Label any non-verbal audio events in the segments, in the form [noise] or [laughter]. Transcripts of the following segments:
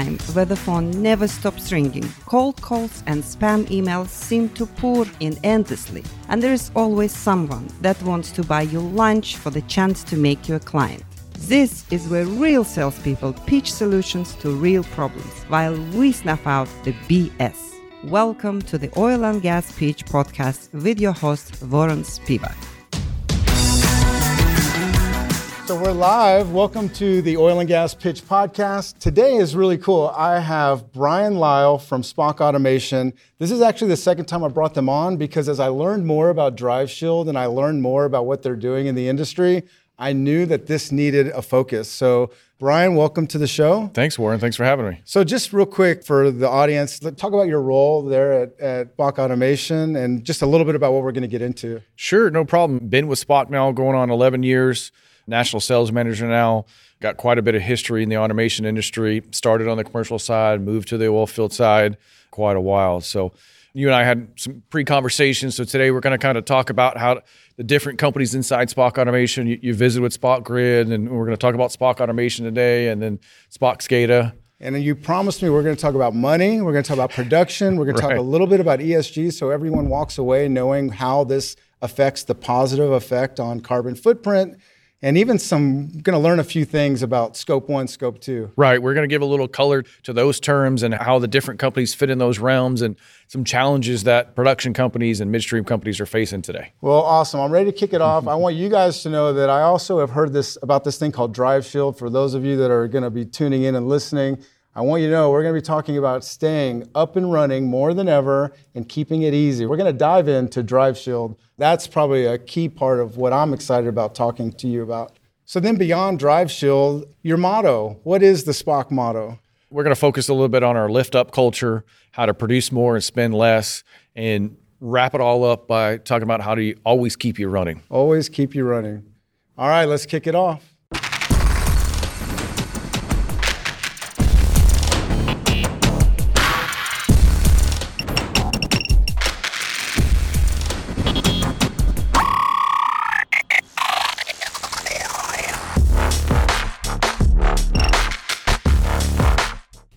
time where the phone never stops ringing. Cold calls and spam emails seem to pour in endlessly, and there is always someone that wants to buy you lunch for the chance to make you a client. This is where real salespeople pitch solutions to real problems while we snuff out the BS. Welcome to the Oil and Gas Pitch podcast with your host, Warren Spiwak. So we're live. Welcome to the Oil and Gas Pitch Podcast. Today is really cool. I have Bryan Lile from SPOC Automation. This is actually the second time I brought them on because as I learned more about Drive Shield and I learned more about what they're doing in the industry, I knew that this needed a focus. So Brian, welcome to the show. Thanks, Warren. Thanks for having me. So, just real quick for the audience, talk about your role there at, at SPOC Automation and just a little bit about what we're going to get into. Sure, no problem. Been with SPOC now going on 11 years national sales manager now. Got quite a bit of history in the automation industry. Started on the commercial side, moved to the oil field side quite a while. So you and I had some pre-conversations. So today we're going to kind of talk about how the different companies inside SPOC Automation. You, you visit with SPOC Grid, and we're going to talk about SPOC Automation today, and then SPOC SCADA. And then you promised me we're going to talk about money. We're going to talk about production. We're going to right. talk a little bit about ESG, so everyone walks away knowing how this affects the positive effect on carbon footprint and even some going to learn a few things about scope one scope two. Right we're going to give a little color to those terms and how the different companies fit in those realms and some challenges that production companies and midstream companies are facing today. Well awesome. I'm ready to kick it off. [laughs] I want you guys to know that i also have heard this about this thing called drive shield. For those of you that are going to be tuning in and listening I want you to know we're going to be talking about staying up and running more than ever and keeping it easy. We're going to dive into Drive Shield. That's probably a key part of what I'm excited about talking to you about. So then beyond Drive Shield, your motto, what is the SPOC motto? We're going to focus a little bit on our lift up culture, how to produce more and spend less, and wrap it all up by talking about how to always keep you running. Always keep you running. All right, let's kick it off.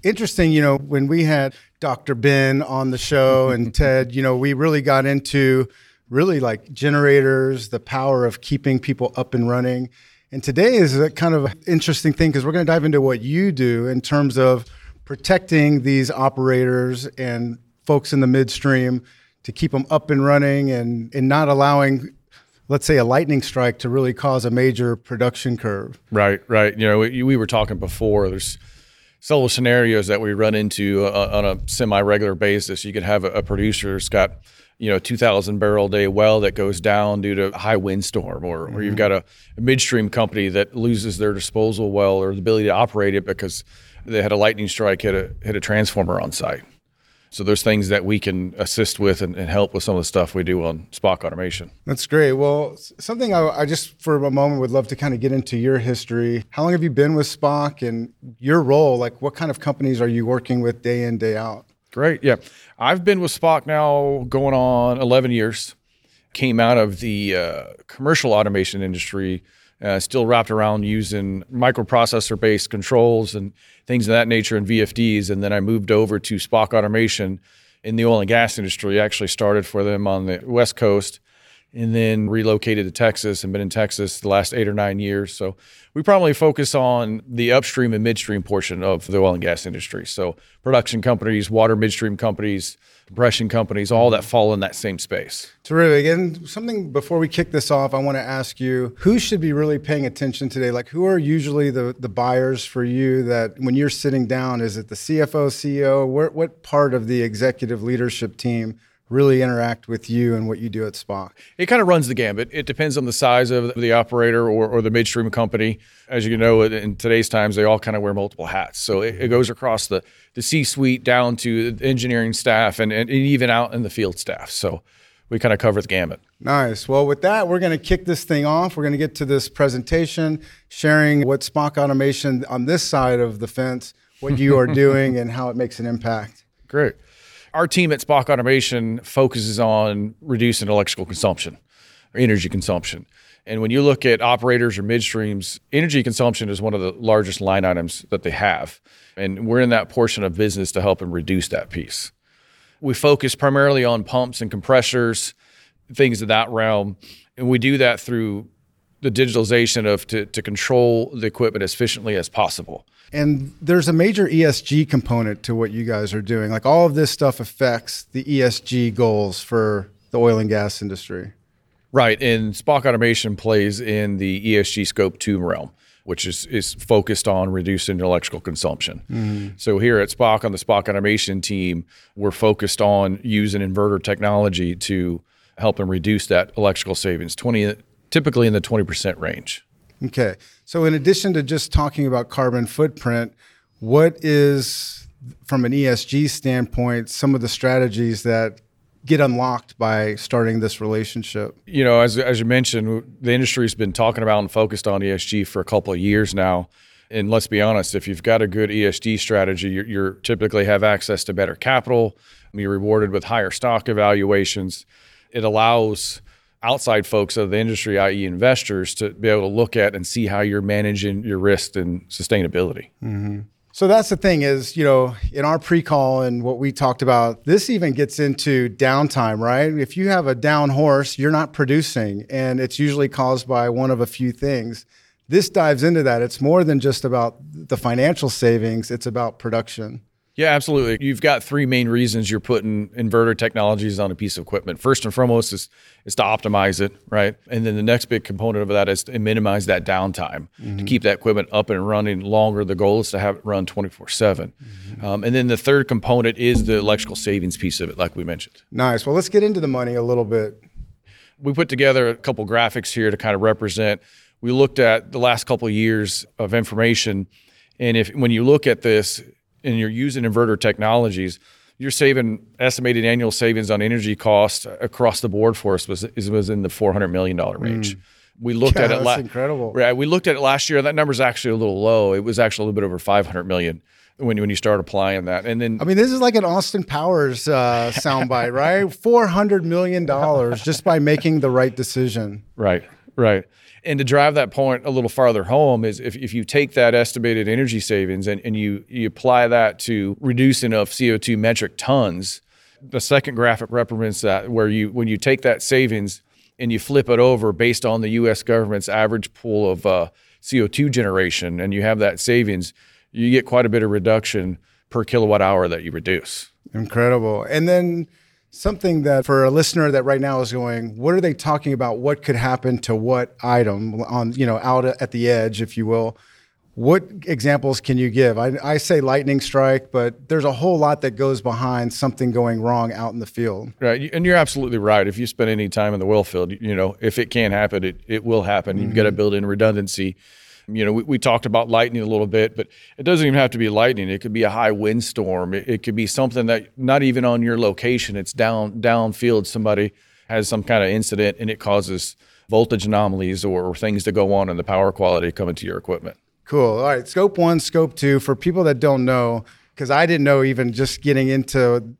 Interesting, you know, when we had Dr. Ben on the show [laughs] and Ted, you know, we really got into really like generators, the power of keeping people up and running. And today is a kind of interesting thing because we're going to dive into what you do in terms of protecting these operators and folks in the midstream to keep them up and running and, and not allowing let's say a lightning strike to really cause a major production curve. Right, right. You know, we, we were talking before. There's several scenarios that we run into uh, on a semi-regular basis. You could have a, producer who's got you know 2,000 barrel a day well that goes down due to a high windstorm, or, mm-hmm. or you've got a, a, midstream company that loses their disposal well or the ability to operate it because they had a lightning strike hit a hit a transformer on site. So there's things that we can assist with and, and, help with some of the stuff we do on SPOC automation. That's great. Well, something I, I, just for a moment would love to kind of get into your history. How long have you been with SPOC and your role? Like, what kind of companies are you working with day in day out? Great. Yeah, I've been with SPOC now going on 11 years. Came out of the uh, commercial automation industry uh, still wrapped around using microprocessor based controls and things of that nature and VFDs. And then I moved over to SPOC Automation in the oil and gas industry. I actually started for them on the West Coast and then relocated to Texas and been in Texas the last eight or nine years. So we probably focus on the upstream and midstream portion of the oil and gas industry. So production companies, water midstream companies, compression companies, all that fall in that same space. Terrific. And something before we kick this off, I want to ask you who should be really paying attention today? Like, who are usually the, the buyers for you that when you're sitting down, is it the CFO, CEO? Where, what part of the executive leadership team? Really interact with you and what you do at SPOC? It kind of runs the gambit. It depends on the size of the operator or, or the midstream company. As you know, in today's times, they all kind of wear multiple hats. So it, it goes across the, the C suite down to the engineering staff and, and even out in the field staff. So we kind of cover the gamut. Nice. Well, with that, we're going to kick this thing off. We're going to get to this presentation, sharing what SPOC Automation on this side of the fence, what you are [laughs] doing, and how it makes an impact. Great our team at SPOC Automation focuses on reducing electrical consumption or energy consumption. And when you look at operators or midstreams, energy consumption is one of the largest line items that they have. And we're in that portion of business to help them reduce that piece. We focus primarily on pumps and compressors, things of that realm. And we do that through the digitalization of to, to control the equipment as efficiently as possible. And there's a major ESG component to what you guys are doing. Like all of this stuff affects the ESG goals for the oil and gas industry. Right. And SPOC Automation plays in the ESG scope two realm, which is, is focused on reducing electrical consumption. Mm-hmm. So here at SPOC on the SPOC Automation team, we're focused on using inverter technology to help them reduce that electrical savings, 20 typically in the 20% range. Okay. So in addition to just talking about carbon footprint, what is from an ESG standpoint some of the strategies that get unlocked by starting this relationship? You know, as, as you mentioned, the industry's been talking about and focused on ESG for a couple of years now. And let's be honest, if you've got a good ESG strategy, you're, you're typically have access to better capital. You're rewarded with higher stock evaluations. It allows outside folks of the industry, i.e., investors, to be able to look at and see how you're managing your risk and sustainability. Mm-hmm. So that's the thing is, you know, in our pre-call and what we talked about, this even gets into downtime, right? If you have a down horse, you're not producing and it's usually caused by one of a few things. This dives into that. It's more than just about the financial savings, it's about production. Yeah, absolutely. You've got three main reasons you're putting inverter technologies on a piece of equipment. First and foremost is is to optimize it, right? And then the next big component of that is to minimize that downtime mm-hmm. to keep that equipment up and running longer. The goal is to have it run 24 7. Mm-hmm. Um, and then the third component is the electrical savings piece of it, like we mentioned. Nice. Well, let's get into the money a little bit. We put together a couple graphics here to kind of represent. We looked at the last couple of years of information. And if when you look at this, and you're using inverter technologies, you're saving estimated annual savings on energy costs across the board for us was was in the four hundred million dollar range. Mm. We looked yeah, at it. That's la- incredible. Right. We looked at it last year. That number is actually a little low. It was actually a little bit over five hundred million when when you start applying that. And then I mean, this is like an Austin Powers uh, soundbite, right? [laughs] Four hundred million dollars just by making the right decision. Right. Right. And to drive that point a little farther home is if, if you take that estimated energy savings and, and you, you apply that to reducing of CO2 metric tons, the second graphic represents that where you when you take that savings and you flip it over based on the U.S. government's average pool of uh, CO2 generation, and you have that savings, you get quite a bit of reduction per kilowatt hour that you reduce. Incredible. And then something that for a listener that right now is going, what are they talking about? What could happen to what item on, you know, out at the edge, if you will? What examples can you give? I, I say lightning strike, but there's a whole lot that goes behind something going wrong out in the field. Right. And you're absolutely right. If you spend any time in the well field, you know, if it can happen, it, it will happen. Mm-hmm. You've got to build in redundancy you know, we, we, talked about lightning a little bit, but it doesn't even have to be lightning. It could be a high windstorm. It, it could be something that not even on your location. It's down downfield. Somebody has some kind of incident and it causes voltage anomalies or, things to go on in the power quality coming to your equipment. Cool. All right, scope one, scope two. For people that don't know, because I didn't know even just getting into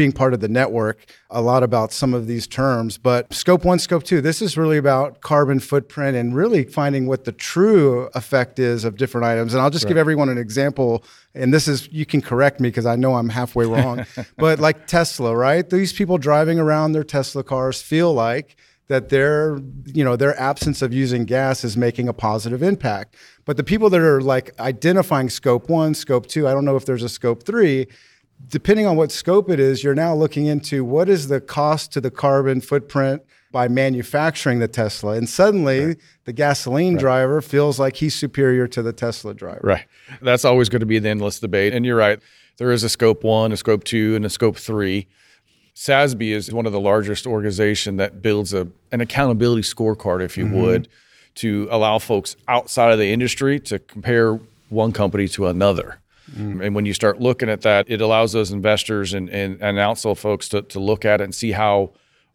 being part of the network a lot about some of these terms. But scope one, scope two, this is really about carbon footprint and really finding what the true effect is of different items. And I'll just right. give everyone an example. And this is, you can correct me because I know I'm halfway wrong. [laughs] but like Tesla, right? These people driving around their Tesla cars feel like, that their you know their absence of using gas is making a positive impact but the people that are like identifying scope 1 scope 2 i don't know if there's a scope 3 depending on what scope it is, you're now looking into what is the cost to the carbon footprint by manufacturing the Tesla. And suddenly right. the gasoline right. driver feels like he's superior to the Tesla driver. Right. That's always going to be the endless debate. And you're right. There is a scope one, a scope two, and a scope three. SASB is one of the largest organization that builds a, an accountability scorecard, if you mm-hmm. would, to allow folks outside of the industry to compare one company to another. Mm. And when you start looking at that, it allows those investors and, and, and outside folks to, to look at it and see how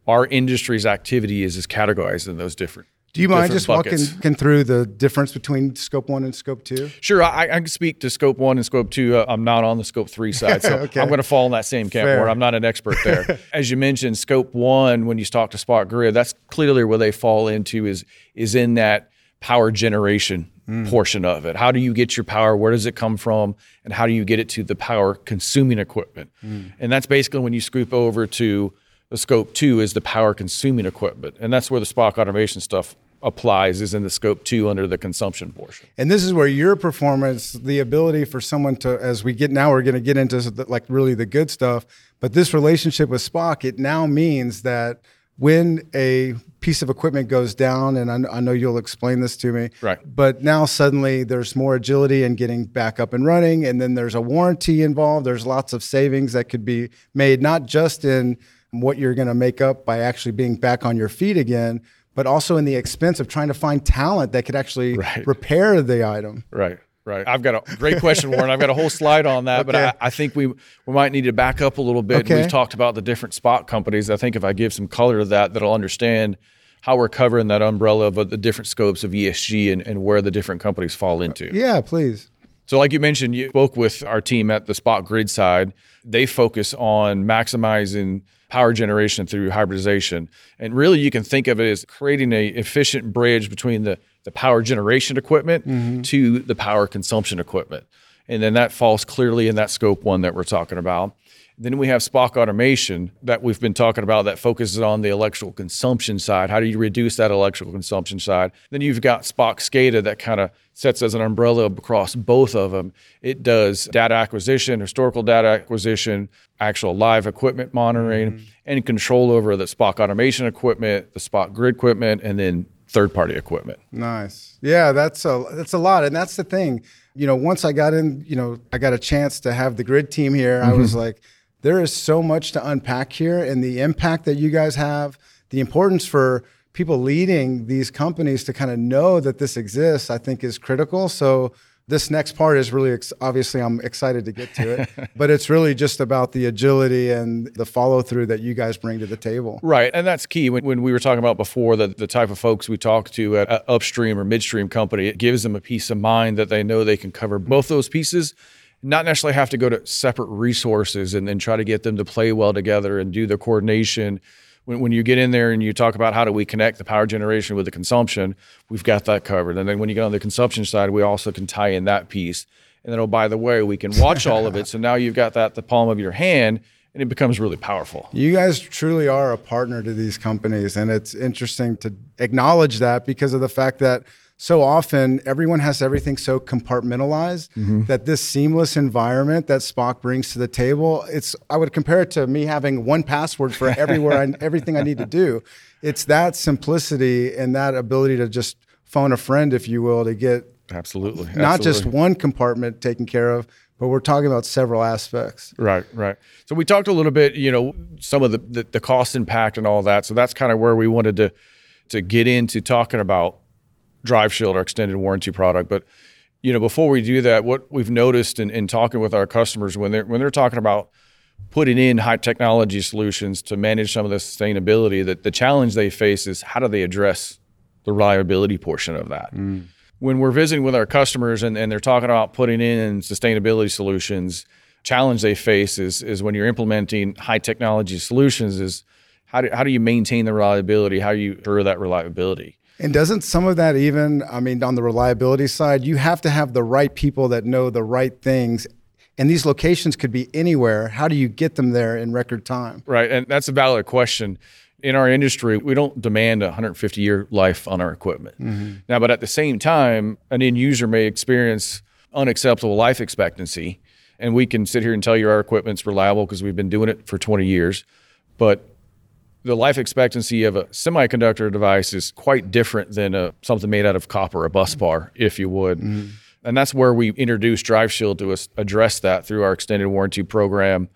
our industry's activity is, is categorized in those different Do you mind just buckets. walking through the difference between scope one and scope two? Sure, I, I can speak to scope one and scope two. Uh, I'm not on the scope three side, so [laughs] Okay. I'm going to fall in that same camp Fair. where I'm not an expert there. [laughs] As you mentioned, scope one, when you talk to SPOC Grid, that's clearly where they fall into is is in that power generation mm. portion of it. How do you get your power? Where does it come from? And how do you get it to the power consuming equipment? Mm. And that's basically when you scoop over to the scope two is the power consuming equipment, and that's where the SPOC automation stuff applies is in the scope two under the consumption portion. And this is where your performance, the ability for someone to, as we get now, we're going to get into like really the good stuff. But this relationship with SPOC, it now means that when a piece of equipment goes down, and I, I know you'll explain this to me, Right. But now suddenly there's more agility in getting back up and running, and then there's a warranty involved. There's lots of savings that could be made, not just in what you're going to make up by actually being back on your feet again, but also in the expense of trying to find talent that could actually Right. repair the item. Right, right. I've got a great question, Warren. I've got a whole slide on that, but I, I think we we might need to back up a little bit. Okay. We've talked about the different SPOC companies. I think if I give some color to that, that'll understand how we're covering that umbrella of uh, the different scopes of ESG and, and where the different companies fall into. Yeah, please. So, like you mentioned, you spoke with our team at the SPOC Grid side. They focus on maximizing power generation through hybridization. And really, you can think of it as creating an efficient bridge between the, the power generation equipment mm-hmm. to the power consumption equipment. And then that falls clearly in that scope one that we're talking about. Then we have SPOC automation that we've been talking about that focuses on the electrical consumption side. How do you reduce that electrical consumption side? Then you've got SPOC SCADA that kind of sets as an umbrella across both of them. It does data acquisition, historical data acquisition, actual live equipment monitoring, mm-hmm. and control over the SPOC automation equipment, the SPOC grid equipment, and then third party equipment. Nice. Yeah, that's a that's a lot, and that's the thing. You know, once I got in, you know, I got a chance to have the grid team here. I was mm-hmm. like, there is so much to unpack here, and the impact that you guys have, the importance for people leading these companies to kind of know that this exists, I think is critical. So this next part is really ex- obviously I'm excited to get to it, [laughs] but it's really just about the agility and the follow through that you guys bring to the table. Right, and that's key. When, when we were talking about before that the type of folks we talk to at a upstream or midstream company, it gives them a peace of mind that they know they can cover both those pieces, not necessarily have to go to separate resources and then try to get them to play well together and do the coordination. When, when you get in there and you talk about how do we connect the power generation with the consumption, we've got that covered. And then when you get on the consumption side, we also can tie in that piece. And then, oh, by the way, we can watch all of it. So now you've got that the palm of your hand, and it becomes really powerful. You guys truly are a partner to these companies, and it's interesting to acknowledge that because of the fact that so often everyone has everything so compartmentalized mm-hmm. that this seamless environment that SPOC brings to the table, it's I would compare it to me having one password for [laughs] everywhere I, everything I need to do. It's that simplicity and that ability to just phone a friend, if you will, to get Absolutely. not just one compartment taken care of, but we're talking about several aspects. Right, right. So we talked a little bit, you know, some of the, the, the cost impact and all that. So that's kind of where we wanted to to get into talking about Drive Shield, our extended warranty product. But you know, before we do that, what we've noticed in, in talking with our customers when they're when they're talking about putting in high technology solutions to manage some of the sustainability, that the challenge they face is how do they address the reliability portion of that. Mm. When we're visiting with our customers and, and they're talking about putting in sustainability solutions, challenge they face is, is when you're implementing high technology solutions is how do, how do you maintain the reliability? How do you ensure that reliability? And doesn't some of that even, I mean, on the reliability side, you have to have the right people that know the right things. And these locations could be anywhere. How do you get them there in record time? Right. And that's a valid question. In our industry, we don't demand a 150 year life on our equipment. Mm-hmm. Now, but at the same time, an end user may experience unacceptable life expectancy. And we can sit here and tell you our equipment's reliable because we've been doing it for 20 years. But the life expectancy of a semiconductor device is quite different than a, something made out of copper, a bus bar, if you would. Mm-hmm. And that's where we introduced Drive Shield to address that through our extended warranty program,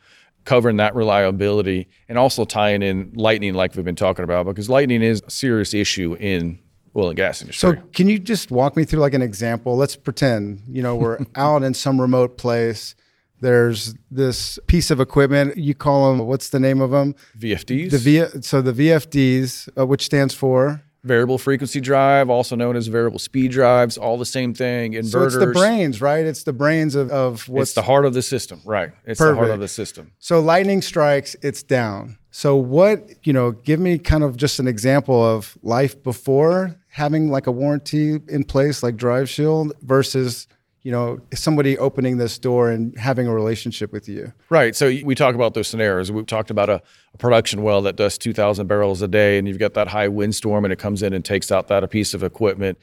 covering that reliability and also tying in lightning, like we've been talking about, because lightning is a serious issue in oil and gas industry. So, can you just walk me through like an example? Let's pretend, you know, we're [laughs] out in some remote place. There's this piece of equipment. You call them, what's the name of them? VFDs, The v, so the VFDs, uh, which stands for variable frequency drive, also known as variable speed drives, all the same thing. Inverters. So it's the brains, right? It's the brains of, of what's it's the heart of the system, right? It's the heart of the system. So lightning strikes, it's down. So what, you know, give me kind of just an example of life before having like a warranty in place like Drive Shield versus, you know, somebody opening this door and having a relationship with you. Right. So we talk about those scenarios. We've talked about a, a production well that does 2,000 barrels a day, and you've got that high windstorm, and it comes in and takes out that a piece of equipment.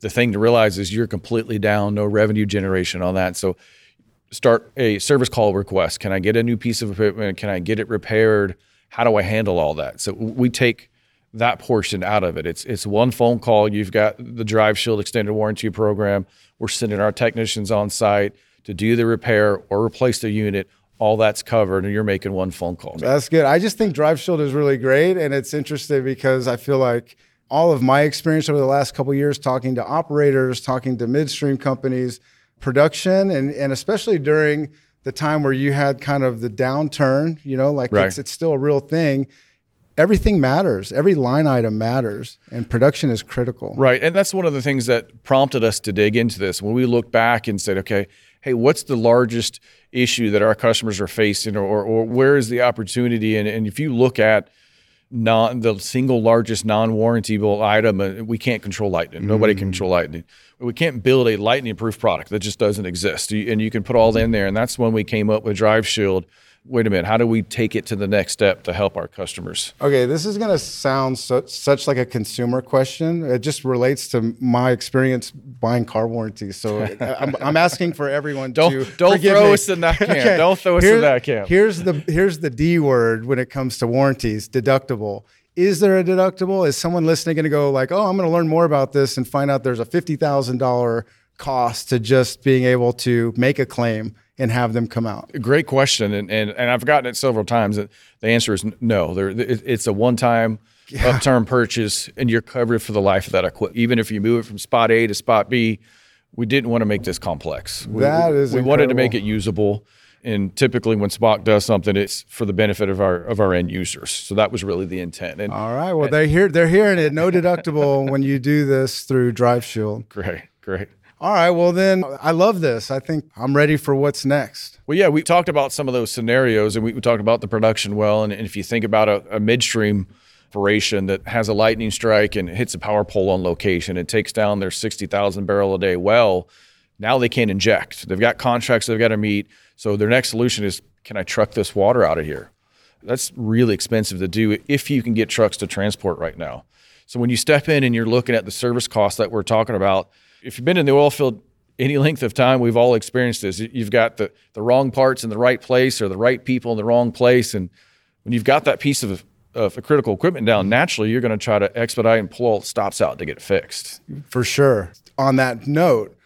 The thing to realize is you're completely down, no revenue generation on that. So start a service call request. Can I get a new piece of equipment? Can I get it repaired? How do I handle all that? So we take that portion out of it. It's it's one phone call. You've got the Drive Shield extended warranty program. We're sending our technicians on site to do the repair or replace the unit. All that's covered, and you're making one phone call. That's good. I just think Drive Shield is really great, and it's interesting because I feel like all of my experience over the last couple of years talking to operators, talking to midstream companies, production, and and especially during the time where you had kind of the downturn, you know, like Right. it's it's still a real thing. Everything matters. Every line item matters, and production is critical. Right. And that's one of the things that prompted us to dig into this. When we look back and said, okay, hey, what's the largest issue that our customers are facing or, or, or where is the opportunity? And, and if you look at non, the single largest non-warrantable item, uh, we can't control lightning. Nobody can control lightning. We can't build a lightning-proof product that just doesn't exist. And you can put all that in there. And that's when we came up with Drive Shield. Wait a minute, how do we take it to the next step to help our customers? Okay, this is going to sound so, such like a consumer question. It just relates to my experience buying car warranties. So [laughs] I'm, I'm asking for everyone Don't- to don't throw me. us in that [laughs] camp. Don't throw us in that camp. Here's the here's the D word when it comes to warranties: deductible. Is there a deductible? Is someone listening going to go like, "Oh, I'm going to learn more about this and find out there's a fifty thousand dollar cost to just being able to make a claim and have them come out?" Great question, and, and and I've gotten it several times. The answer is no. There, it's a one-time [laughs] upturn purchase, and you're covered for the life of that equipment. Even if you move it from spot A to spot B, we didn't want to make this complex. We, That is we wanted to make it usable. And typically, when SPOC does something, it's for the benefit of our of our end users. So that was really the intent. And All right. Well, they're here. They're hearing it. No deductible when you do this through Drive Shield. great, great. All right. Well, then I love this. I think I'm ready for what's next. Well, yeah, we talked about some of those scenarios, and we, we talked about the production well. And, and if you think about a, a midstream operation that has a lightning strike and hits a power pole on location and takes down their 60,000 barrel a day well, now they can't inject. They've got contracts they've got to meet. So their next solution is can I truck this water out of here? That's really expensive to do if you can get trucks to transport right now. So when you step in and you're looking at the service costs that we're talking about, if you've been in the oil field any length of time, we've all experienced this. You've got the, the wrong parts in the right place or the right people in the wrong place. And when you've got that piece of, of critical equipment down, naturally you're going to try to expedite and pull all the stops out to get it fixed. For sure. On that note,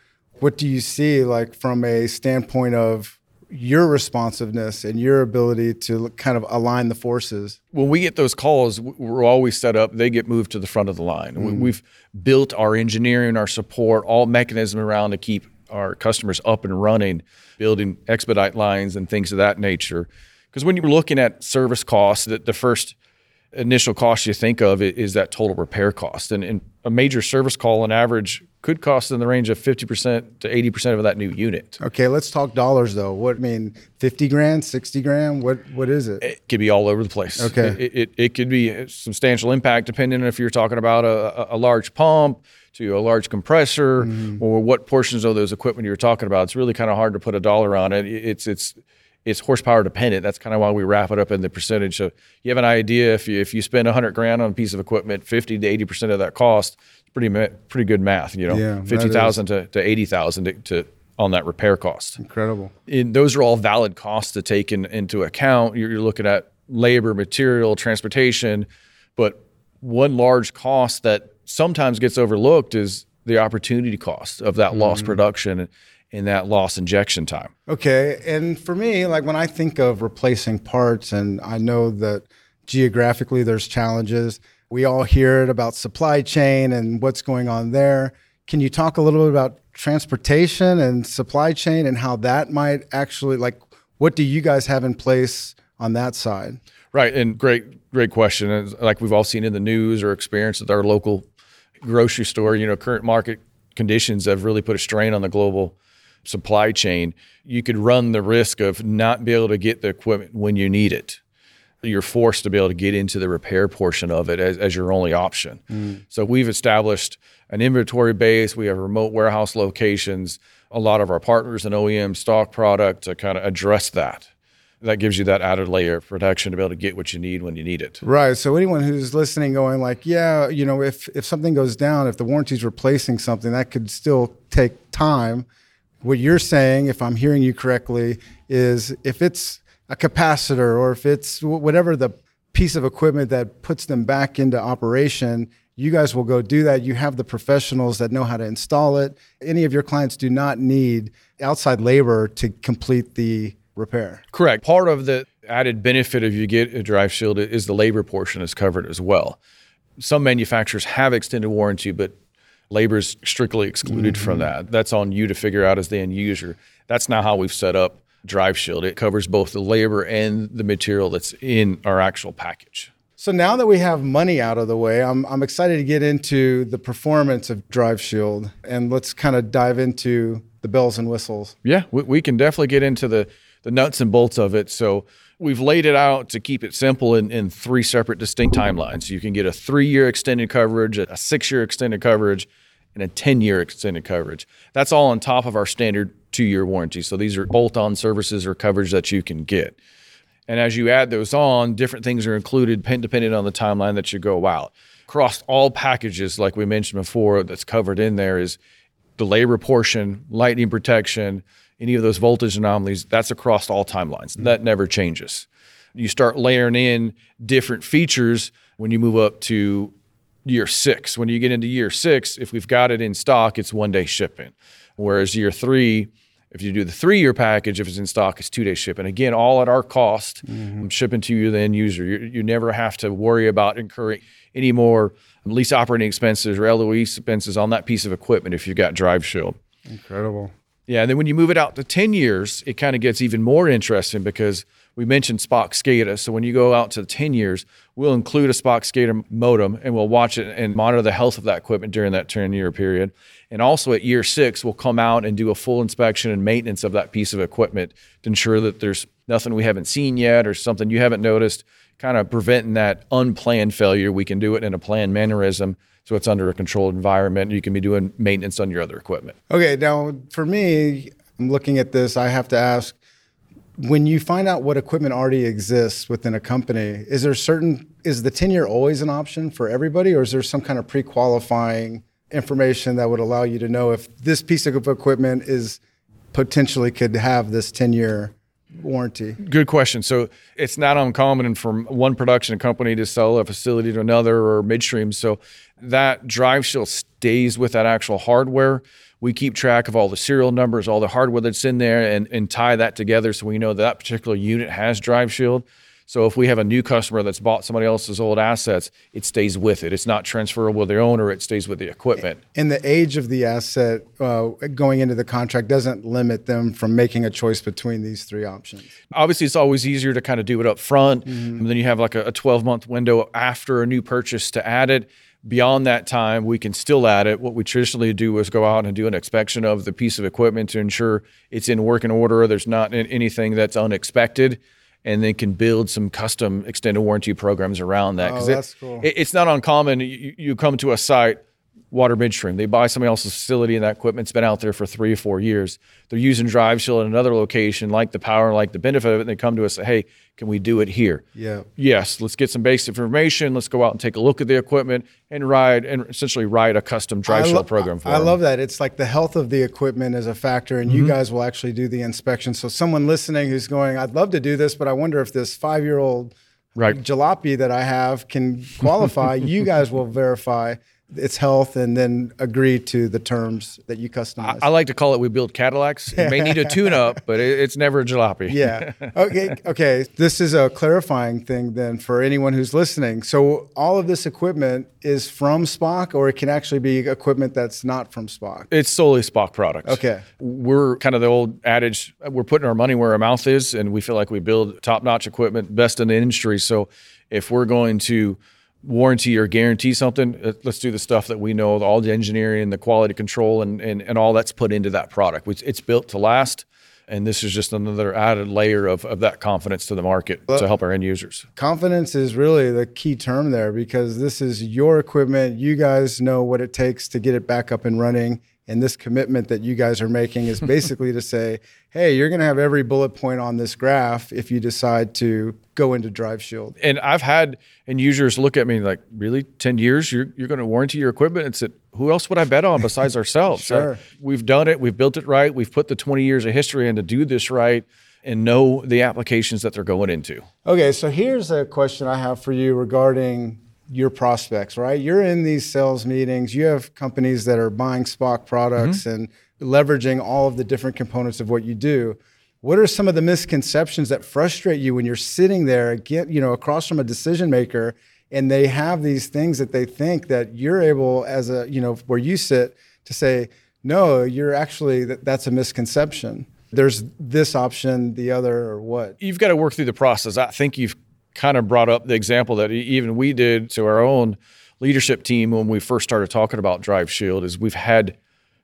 what do you see like from a standpoint of your responsiveness and your ability to kind of align the forces? when we get those calls, we're always set up. They get moved to the front of the line. We- mm. We've built our engineering, our support, all mechanism around to keep our customers up and running, building expedite lines and things of that nature. Because when you're looking at service costs, the, the first initial cost you think of is that total repair cost, and, and a major service call on average could cost in the range of 50% to 80% of that new unit. Okay, let's talk dollars though. What I mean, 50 grand, 60 grand? What what is it? it could be all over the place. Okay. It, it, it could be a substantial impact depending on if you're talking about a, a, a large pump to a large compressor mm-hmm. or what portions of those equipment you're talking about. It's really kind of hard to put a dollar on it. It's it's it's horsepower dependent. That's kind of why we wrap it up in the percentage. So you have an idea if you if you spend 100 grand on a piece of equipment, 50 to 80 percent of that cost, it's pretty pretty good math. You know, Yeah, 50,000 to, to 80,000 to, to on that repair cost Incredible. and those are all valid costs to take in, into account. You're, you're looking at labor, material, transportation, but one large cost that sometimes gets overlooked is the opportunity cost of that lost mm-hmm. production and that lost injection time. Okay. And for me, like when I think of replacing parts, and I know that geographically there's challenges, we all hear it about supply chain and what's going on there. Can you talk a little bit about transportation and supply chain and how that might actually, like, what do you guys have in place on that side? Right, and great, great question. And Like we've all seen in the news or experienced at our local grocery store, you know, current market conditions have really put a strain on the global supply chain. You could run the risk of not be able to get the equipment when you need it. You're forced to be able to get into the repair portion of it as, as your only option. Mm. So we've established an inventory base. We have remote warehouse locations. A lot of our partners and OEM stock product to kind of address that that gives you that added layer of protection to be able to get what you need when you need it. Right. So anyone who's listening, going like, yeah, you know, if if something goes down, if the warranty's replacing something, that could still take time. What you're saying, if I'm hearing you correctly, is if it's a capacitor or if it's whatever the piece of equipment that puts them back into operation, you guys will go do that. You have the professionals that know how to install it. Any of your clients do not need outside labor to complete the repair. Correct. Part of the added benefit of you get a drive shield is the labor portion is covered as well. Some manufacturers have extended warranty, but labor is strictly excluded mm-hmm. from that. That's on you to figure out as the end user. That's not how we've set up Drive Shield. It covers both the labor and the material that's in our actual package. So now that we have money out of the way, I'm, I'm excited to get into the performance of Drive Shield and let's kind of dive into the bells and whistles. Yeah, we, we can definitely get into the the nuts and bolts of it. So we've laid it out to keep it simple in, in three separate distinct timelines. You can get a three year extended coverage, a six year extended coverage, and a 10 year extended coverage. That's all on top of our standard two year warranty. So these are bolt on services or coverage that you can get. And as you add those on, different things are included depending on the timeline that you go out. Across all packages, like we mentioned before, that's covered in there is the labor portion, lightning protection, any of those voltage anomalies, that's across all timelines. Mm-hmm. That never changes. You start layering in different features when you move up to year six. When you get into year six, if we've got it in stock, it's one day shipping. Whereas year three, if you do the three year package, if it's in stock, it's two day shipping. Again, all at our cost, mm-hmm. shipping to you, the end user. You, you never have to worry about incurring any more lease operating expenses or LOE expenses on that piece of equipment if you've got Drive Shield. Incredible. Yeah, and then when you move it out to 10 years, it kind of gets even more interesting because we mentioned SPOC SCADA. So when you go out to the 10 years, we'll include a SPOC SCADA modem and we'll watch it and monitor the health of that equipment during that 10 year period. And also at year six, we'll come out and do a full inspection and maintenance of that piece of equipment to ensure that there's nothing we haven't seen yet or something you haven't noticed, kind of preventing that unplanned failure. We can do it in a planned mannerism so it's under a controlled environment. You can be doing maintenance on your other equipment. Okay, now for me, I'm looking at this. I have to ask when you find out what equipment already exists within a company, is there certain is the 10 year always an option for everybody, or is there some kind of pre qualifying information that would allow you to know if this piece of equipment is potentially could have this 10 year warranty? Good question. So it's not uncommon from one production company to sell a facility to another or midstream. So that drive shield stays with that actual hardware. We keep track of all the serial numbers, all the hardware that's in there, and, and tie that together so we know that, that particular unit has drive shield. So if we have a new customer that's bought somebody else's old assets, it stays with it. It's not transferable with the owner; it stays with the equipment. And the age of the asset uh, going into the contract doesn't limit them from making a choice between these three options. Obviously, it's always easier to kind of do it up front, mm-hmm. and then you have like a 12 month window after a new purchase to add it. Beyond that time, we can still add it. What we traditionally do is go out and do an inspection of the piece of equipment to ensure it's in working order. There's not anything that's unexpected and then can build some custom extended warranty programs around that. Oh, that's it, cool. It, it's not uncommon. You, you, come to a site, water midstream, they buy somebody else's facility and that equipment's been out there for three or four years. They're using Drive Shield in another location, like the power, like the benefit of it. And they come to us and say, hey, can we do it here? Yeah. Yes, let's get some basic information. Let's go out and take a look at the equipment and ride and essentially ride a custom drive shield program for I them. love that. It's like the health of the equipment is a factor, and mm-hmm. you guys will actually do the inspection. So someone listening who's going, I'd love to do this, but I wonder if this five year old right. jalopy that I have can qualify. you guys will verify its health and then agree to the terms that you customize. I, I like to call it we build Cadillacs. It may need a [laughs] tune up, but it, it's never a jalopy. yeah. Okay. Okay. This is a clarifying thing then for anyone who's listening. So all of this equipment is from SPOC, or it can actually be equipment that's not from SPOC. It's solely SPOC products. Okay. We're kind of the old adage: we're putting our money where our mouth is, and we feel like we build top-notch equipment, best in the industry. So if we're going to warranty or guarantee something, uh, let's do the stuff that we know, all the engineering, and the quality control, and and, and all that's put into that product. It's, it's built to last. And this is just another added layer of, of that confidence to the market well, to help our end users. Confidence is really the key term there because this is your equipment. You guys know what it takes to get it back up and running and this commitment that you guys are making is basically to say, [laughs] hey, you're going to have every bullet point on this graph if you decide to go into Drive Shield. And I've had end users look at me like, really, 10 years, you're, you're going to warranty your equipment? And said, who else would I bet on besides [laughs] ourselves? sure. We've done it. We've built it right. We've put the 20 years of history in to do this right and know the applications that they're going into. Okay, so here's a question I have for you regarding your prospects, right? You're in these sales meetings, you have companies that are buying SPOC products mm-hmm. and leveraging all of the different components of what you do. What are some of the misconceptions that frustrate you when you're sitting there get, you know, across from a decision maker and they have these things that they think that you're able as a, you know, where you sit to say, "No, you're actually that, that's a misconception." There's this option, the other or what? You've got to work through the process. I think you've kind of brought up the example that even we did to our own leadership team when we first started talking about Drive Shield is we've had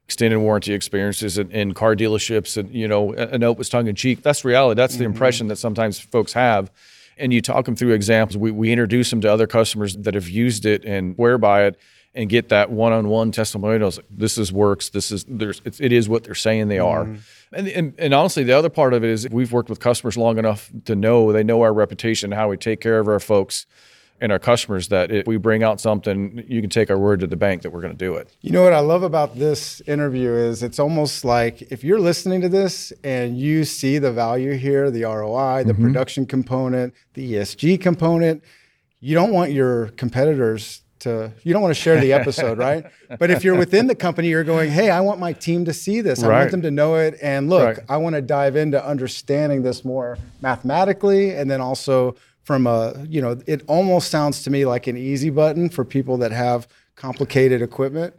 extended warranty experiences in, in car dealerships and you know a note was tongue in cheek. That's reality. That's the mm-hmm. impression that sometimes folks have. And you talk them through examples. We, we introduce them to other customers that have used it and swear by it and get that one-on-one testimonials this is works this is there's it is what they're saying they are mm-hmm. And, and, and, honestly, the other part of it is we've worked with customers long enough to know they know our reputation, how we take care of our folks and our customers. That if we bring out something, you can take our word to the bank that we're going to do it. You know what I love about this interview is it's almost like if you're listening to this and you see the value here, the ROI, the mm-hmm. production component, the ESG component, you don't want your competitors to you don't want to share the episode, right? [laughs] But if you're within the company, you're going, hey, I want my team to see this. I right. want them to know it. And look, right. I want to dive into understanding this more mathematically and then also from a, you know, it almost sounds to me like an easy button for people that have complicated equipment.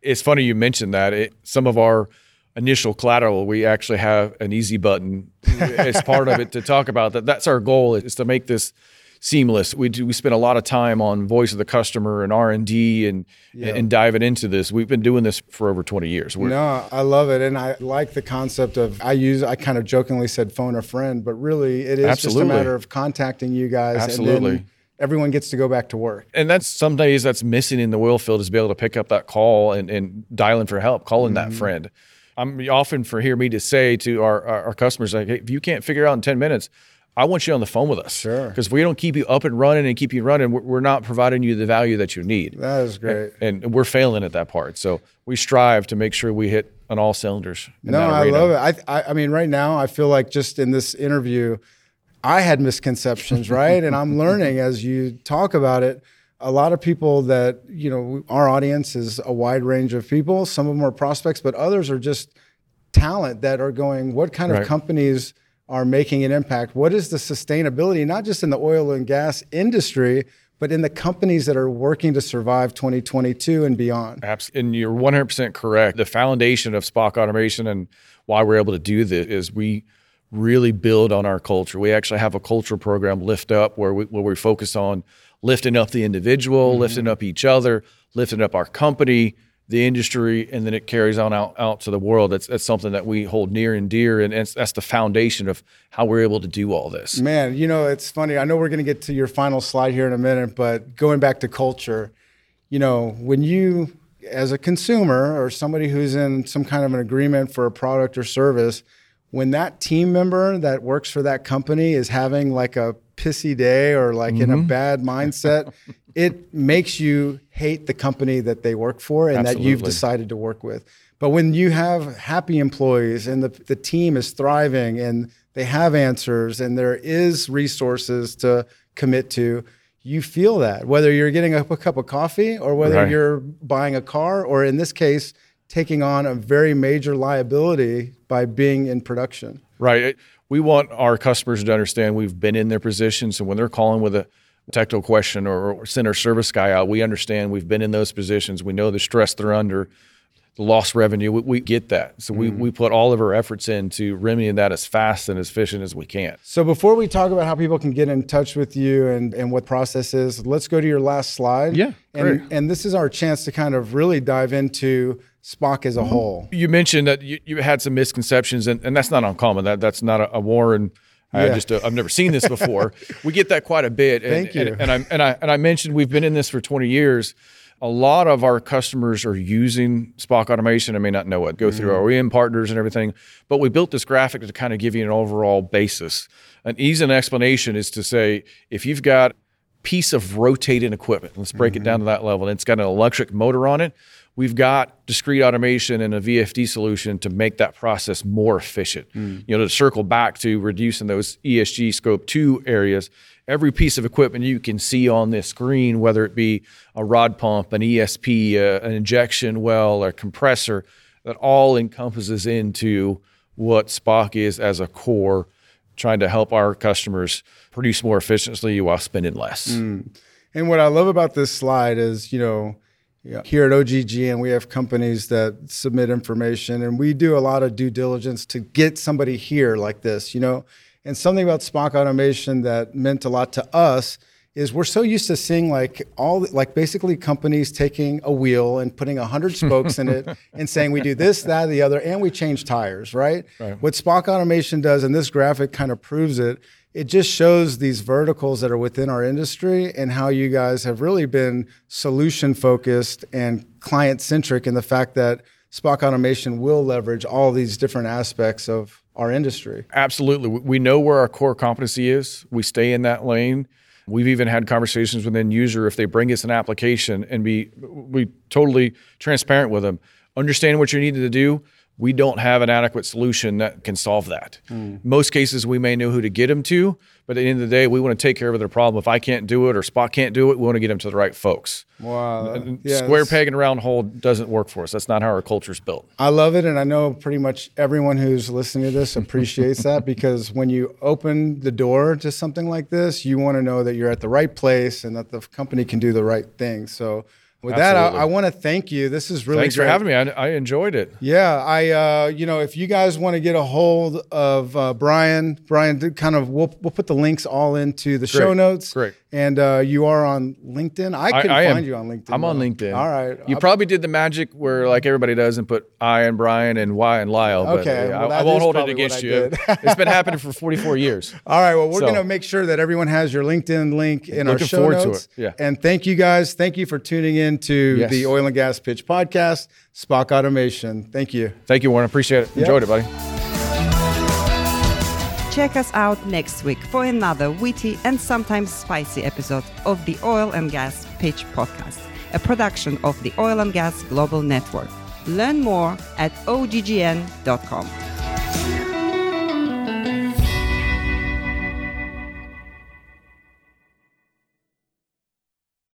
It's funny you mentioned that. It, some of our initial collateral, we actually have an easy button [laughs] as part of it to talk about that. That's our goal is to make this seamless. We do, we spend a lot of time on voice of the customer and R and D and and diving into this. We've been doing this for over twenty years. We're, no, I love it, and I like the concept of. I use. I kind of jokingly said phone a friend, but really it is absolutely. just a matter of contacting you guys. Absolutely. everyone gets to go back to work. And that's some days that's missing in the oil field is be able to pick up that call and, and dialing for help, calling mm-hmm. that friend. I'm often for hear me to say to our, our, our customers like, hey, if you can't figure out in 10 minutes, I want you on the phone with us. Sure. Because if we don't keep you up and running and keep you running, we're not providing you the value that you need. That is great. And, and we're failing at that part. So we strive to make sure we hit on all cylinders. No, I love it. I, I, I mean, right now, I feel like just in this interview, I had misconceptions, [laughs] right? and I'm learning as you talk about it. A lot of people that, you know, our audience is a wide range of people. Some of them are prospects, but others are just talent that are going, what kind right. of companies – are making an impact. What is the sustainability, not just in the oil and gas industry, but in the companies that are working to survive 2022 and beyond? Absolutely. And you're 100% correct. The foundation of SPOC Automation and why we're able to do this is we really build on our culture. We actually have a cultural program, Lift Up, where we, where we focus on lifting up the individual, mm-hmm. lifting up each other, lifting up our company, the industry and then it carries on out, out to the world. That's, that's something that we hold near and dear. And that's the foundation of how we're able to do all this. Man, you know, it's funny. I know we're going to get to your final slide here in a minute, but going back to culture, you know, when you, as a consumer or somebody who's in some kind of an agreement for a product or service, when that team member that works for that company is having like a pissy day or like mm-hmm. in a mm-hmm. bad mindset, [laughs] it makes you hate the company that they work for and Absolutely. that you've decided to work with. But when you have happy employees and the, the team is thriving and they have answers and there is resources to commit to, you feel that whether you're getting a, a cup of coffee or whether right. you're buying a car or in this case, taking on a very major liability by being in production. Right. We want our customers to understand we've been in their positions. And when they're calling with a technical question or, or send our service guy out, we understand we've been in those positions. We know the stress they're under. the lost revenue. We, we get that. So we, mm-hmm. we put all of our efforts into remedying that as fast and as efficient as we can. So before we talk about how people can get in touch with you and, and what process is, let's go to your last slide. Yeah, And great. and this is our chance to kind of really dive into SPOC as a whole. You mentioned that you, you had some misconceptions, and, and that's not uncommon. That that's not a, a Warren. I Yeah. just uh, I've never seen this before. [laughs] we get that quite a bit. And, Thank you. And, and I and I and I mentioned we've been in this for 20 years. A lot of our customers are using SPOC automation. I may not know it. Go through Mm-hmm. OEM partners and everything. But we built this graphic to kind of give you an overall basis. An easy explanation is to say if you've got piece of rotating equipment. Let's break it down to that level. And it's got an electric motor on it. We've got discrete automation and a VFD solution to make that process more efficient. You know, to circle back to reducing those ESG scope two areas, every piece of equipment you can see on this screen, whether it be a rod pump, an ESP, uh, an injection well, a compressor, that all encompasses into what SPOC is as a core trying to help our customers produce more efficiently while spending less. And what I love about this slide is, you know, yeah, here at OGG, and we have companies that submit information, and we do a lot of due diligence to get somebody here like this, you know. And something about SPOC automation that meant a lot to us is we're so used to seeing like all like basically companies taking a wheel and putting a hundred [laughs] spokes in it and saying we do this, that, the other, and we change tires, right? What SPOC automation does, and this graphic kind of proves it, it just shows these verticals that are within our industry and how you guys have really been solution focused and client centric in the fact that SPOC automation will leverage all these different aspects of our industry. Absolutely. We- know where our core competency is. We stay in that lane. We've even had conversations with end user if they bring us an application and be we totally transparent with them, understanding what you needed to do. We don't have an adequate solution that can solve that. Hmm. Most cases, we may know who to get them to, but at the end of the day, we want to take care of their problem. If I can't do it or SPOC can't do it, we want to get them to the right folks. Wow. Yeah, Square peg and round hole doesn't work for us. That's not how our culture's built. I love it, and I know pretty much everyone who's listening to this appreciates that [laughs] because when you open the door to something like this, you want to know that you're at the right place and that the company can do the right thing. So, with that, I, I want to thank you. This is really Thanks great. for having me. I, I enjoyed it. Yeah, I uh, you know if you guys want to get a hold of uh, Bryan, Bryan, did kind of we'll we'll put the links all into the show notes. great. And uh, you are on LinkedIn. I couldn't I find am- you on LinkedIn. I'm on. LinkedIn. All right. You I'll- probably did the magic where, like everybody does, and put I and Brian and Y and Lyle. But Okay, uh, well, I, I won't hold it against you. [laughs] it's been happening for 44 [laughs] years. All right. Well, we're So- going to make sure that everyone has your LinkedIn link in our show forward to notes. it. Yeah. And thank you guys. Thank you for tuning in to Yes. the Oil and Gas Pitch podcast, SPOC Automation. Thank you. Thank you, Warren. Appreciate it. Enjoyed it, buddy. Check us out next week for another witty and sometimes spicy episode of the Oil and Gas Pitch Podcast, a production of the Oil and Gas Global Network. Learn more at oggn.com.